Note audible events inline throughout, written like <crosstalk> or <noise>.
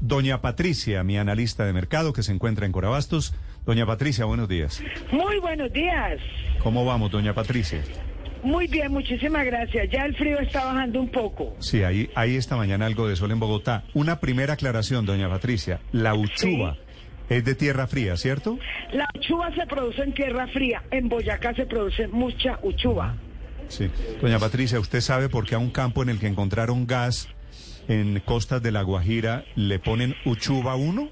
Doña Patricia, mi analista de mercado que se encuentra en Corabastos. Doña Patricia, buenos días. Muy buenos días. ¿Cómo vamos, doña Patricia? Muy bien, muchísimas gracias. Ya el frío está bajando un poco. Sí, ahí, ahí esta mañana algo de sol en Bogotá. Una primera aclaración, doña Patricia. La uchuva es de tierra fría, ¿cierto? La uchuva se produce en tierra fría. En Boyacá se produce mucha uchuva. Sí. Doña Patricia, ¿usted sabe por qué a un campo en el que encontraron gas en costas de La Guajira le ponen uchuva 1?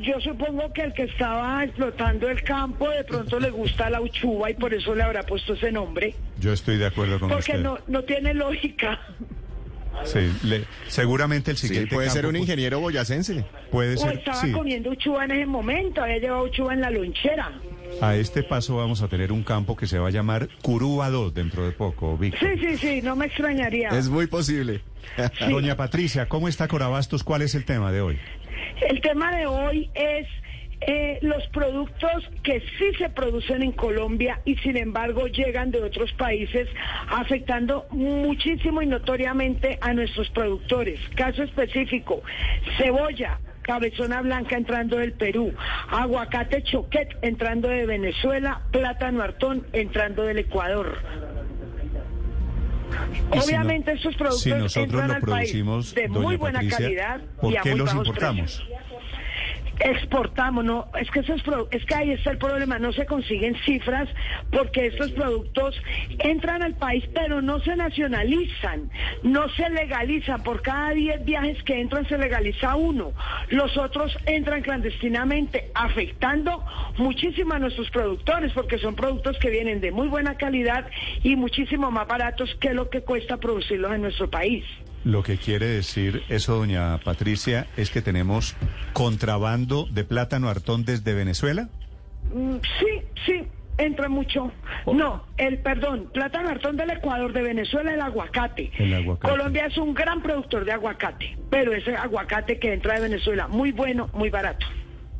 Yo supongo que el que estaba explotando el campo de pronto le gusta la uchuva y por eso le habrá puesto ese nombre. Yo estoy de acuerdo con Porque usted. no, no tiene lógica. Sí, le- seguramente el Sí, siguiente puede ser un pues, ingeniero boyacense. Puede O ser, estaba sí. comiendo uchuva en ese momento, había llevado uchuva en la lonchera. A este paso vamos a tener un campo que se va a llamar Curuba 2 dentro de poco, Víctor. Sí, sí, sí, no me extrañaría. Es muy posible. Doña Patricia, ¿cómo está Corabastos? ¿Cuál es el tema de hoy? El tema de hoy es eh, los productos que sí se producen en Colombia y sin embargo llegan de otros países afectando muchísimo y notoriamente a nuestros productores. Caso específico, cebolla. Cabezona blanca entrando del Perú, aguacate choquet entrando de Venezuela, plátano hartón entrando del Ecuador. Y si Obviamente no- estos productos si nosotros entran lo al país de muy buena Patricia, calidad ¿por y a qué muy los bajos importamos? precios. Exportamos, no, es que es que ahí está el problema, no se consiguen cifras porque estos productos entran al país pero no se nacionalizan, no se legalizan, por cada 10 viajes que entran se legaliza uno, los otros entran clandestinamente, afectando muchísimo a nuestros productores porque son productos que vienen de muy buena calidad y muchísimo más baratos que lo que cuesta producirlos en nuestro país. Lo que quiere decir eso, doña Patricia, es que tenemos contrabando de plátano hartón desde Venezuela. Mm, Sí, sí, entra mucho. No, el perdón, plátano hartón del Ecuador, de Venezuela, el aguacate. El aguacate. Colombia es un gran productor de aguacate, pero ese aguacate que entra de Venezuela, muy bueno, muy barato.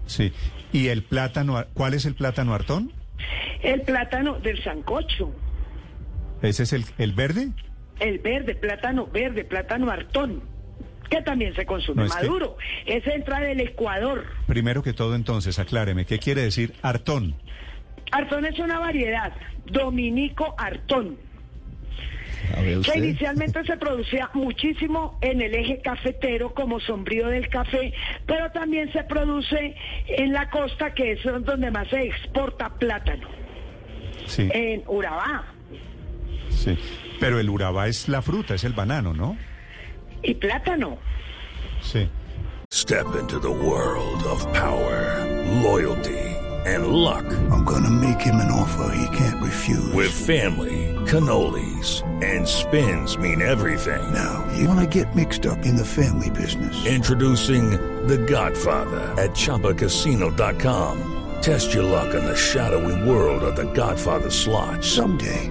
Sí. ¿Y el plátano, cuál es el plátano hartón? El plátano del sancocho, ¿Ese es el, el verde? El verde, plátano verde, plátano hartón, que también se consume No, es que- maduro. Ese entra del Ecuador. Primero que todo, entonces, acláreme, ¿qué quiere decir hartón? Hartón es una variedad, dominico hartón. Que inicialmente se producía muchísimo en el eje cafetero como sombrío del café, pero también se produce en la costa, que es donde más se exporta plátano, Sí, en Urabá. sí. Pero el urabá es la fruta, es el banano, ¿no? Y plátano. Sí. Step into the world of power, loyalty, and luck. I'm gonna make him an offer he can't refuse. With family, cannolis, and spins mean everything. now, you wanna get mixed up in the family business. Introducing The Godfather at ChumbaCasino.com. Test your luck in the shadowy world of The Godfather slot. Someday,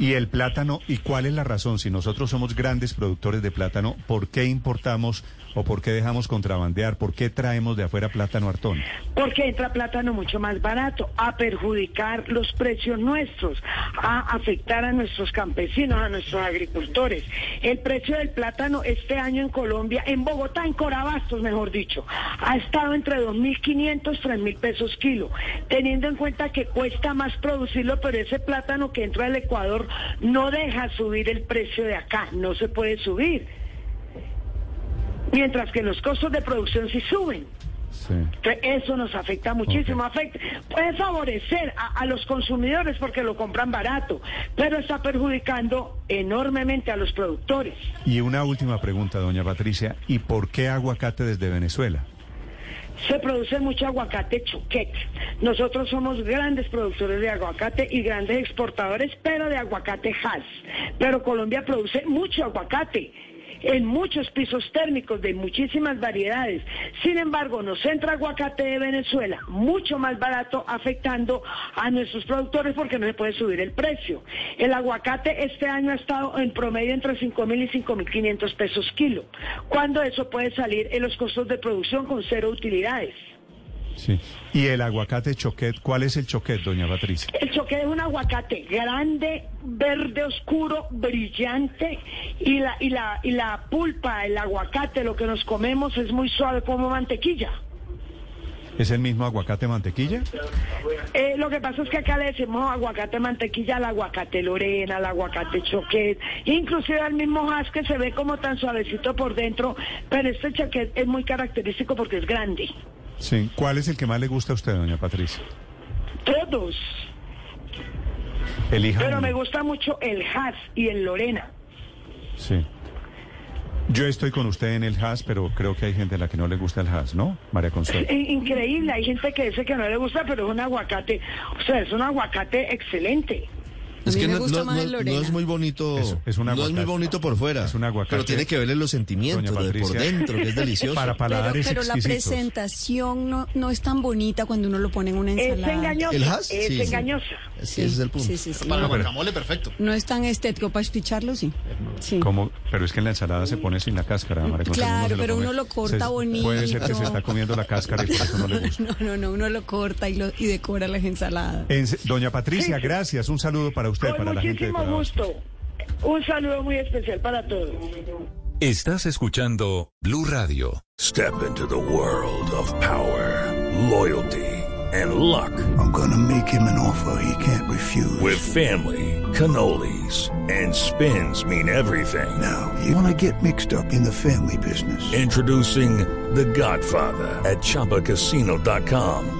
¿Y el plátano? ¿Y cuál es la razón? Si nosotros somos grandes productores de plátano, ¿por qué importamos o por qué dejamos contrabandear? ¿Por qué traemos de afuera plátano hartón? Porque entra plátano mucho más barato, a perjudicar los precios nuestros, a afectar a nuestros campesinos, a nuestros agricultores. El precio del plátano este año en Colombia, en Bogotá, en Corabastos, mejor dicho, ha estado entre 2.500, 3.000 pesos kilo, teniendo en cuenta que cuesta más producirlo, pero ese plátano que entra del Ecuador no deja subir el precio de acá, no se puede subir. Mientras que los costos de producción sí suben. Sí. Eso nos afecta muchísimo. Afecta, puede favorecer a, a los consumidores porque lo compran barato, pero está perjudicando enormemente a los productores. Y una última pregunta, doña Patricia. ¿Y por qué aguacate desde Venezuela? Se produce mucho aguacate choquet. Nosotros somos grandes productores de aguacate y grandes exportadores, pero de aguacate Hass. Pero Colombia produce mucho aguacate en muchos pisos térmicos de muchísimas variedades. Sin embargo, nos entra aguacate de Venezuela mucho más barato, afectando a nuestros productores porque no se puede subir el precio. El aguacate este año ha estado en promedio entre 5 mil y 5 mil 500 pesos kilo, cuando eso puede salir en los costos de producción con cero utilidades. Sí. ¿Y el aguacate choquet? ¿Cuál es el choquet, doña Patricia? El choquet es un aguacate grande, verde oscuro, brillante y la, y la, y la pulpa, el aguacate, lo que nos comemos es muy suave como mantequilla. ¿Es el mismo aguacate mantequilla? Eh, lo que pasa es que acá le decimos aguacate mantequilla al aguacate lorena, al aguacate choquet, inclusive al mismo has que se ve como tan suavecito por dentro, pero este choquet es muy característico porque es grande. Sí. ¿Cuál es el que más le gusta a usted, doña Patricia? Todos. Elija Pero uno. me gusta mucho el Hass y el Lorena. Sí. Yo estoy con usted en el Haas, pero creo que hay gente a la que no le gusta el Haas, ¿no? María Consuelo. Increíble, hay gente que dice que no le gusta, pero es un aguacate, o sea, es un aguacate excelente. Es que no, es muy bonito. Es- es un no es muy bonito por fuera. Es un aguacate. Pero tiene que verle los sentimientos de por dentro, que es delicioso. Para Pero, paladares pero la exquisitos. presentación no, no es tan bonita cuando uno lo pone en una Es ensalada. engañosa, ¿El Hass? es Sí, sí. engañosa. Sí, ese es el punto. Sí, sí, sí. Para No, el guacamole, perfecto. no es tan estético para espicharlo, sí. Como, pero es que en la ensalada se pone sin la cáscara, María. Claro, pero uno lo corta Se- bonito. Puede ser que se está comiendo la cáscara y por eso no le gusta. <laughs> No, no, no, uno lo corta y, lo, y decora las ensaladas. En doña Patricia, gracias. Un saludo para usted, Con para la gente de muchísimo gusto. Un saludo muy especial para todos. Estás escuchando Blue Radio. Step into the world of power, loyalty, and luck. I'm gonna make him an offer he can't refuse. With family, cannolis, and spins mean everything. Now, you wanna get mixed up in the family business. Introducing The Godfather at ChumbaCasino.com.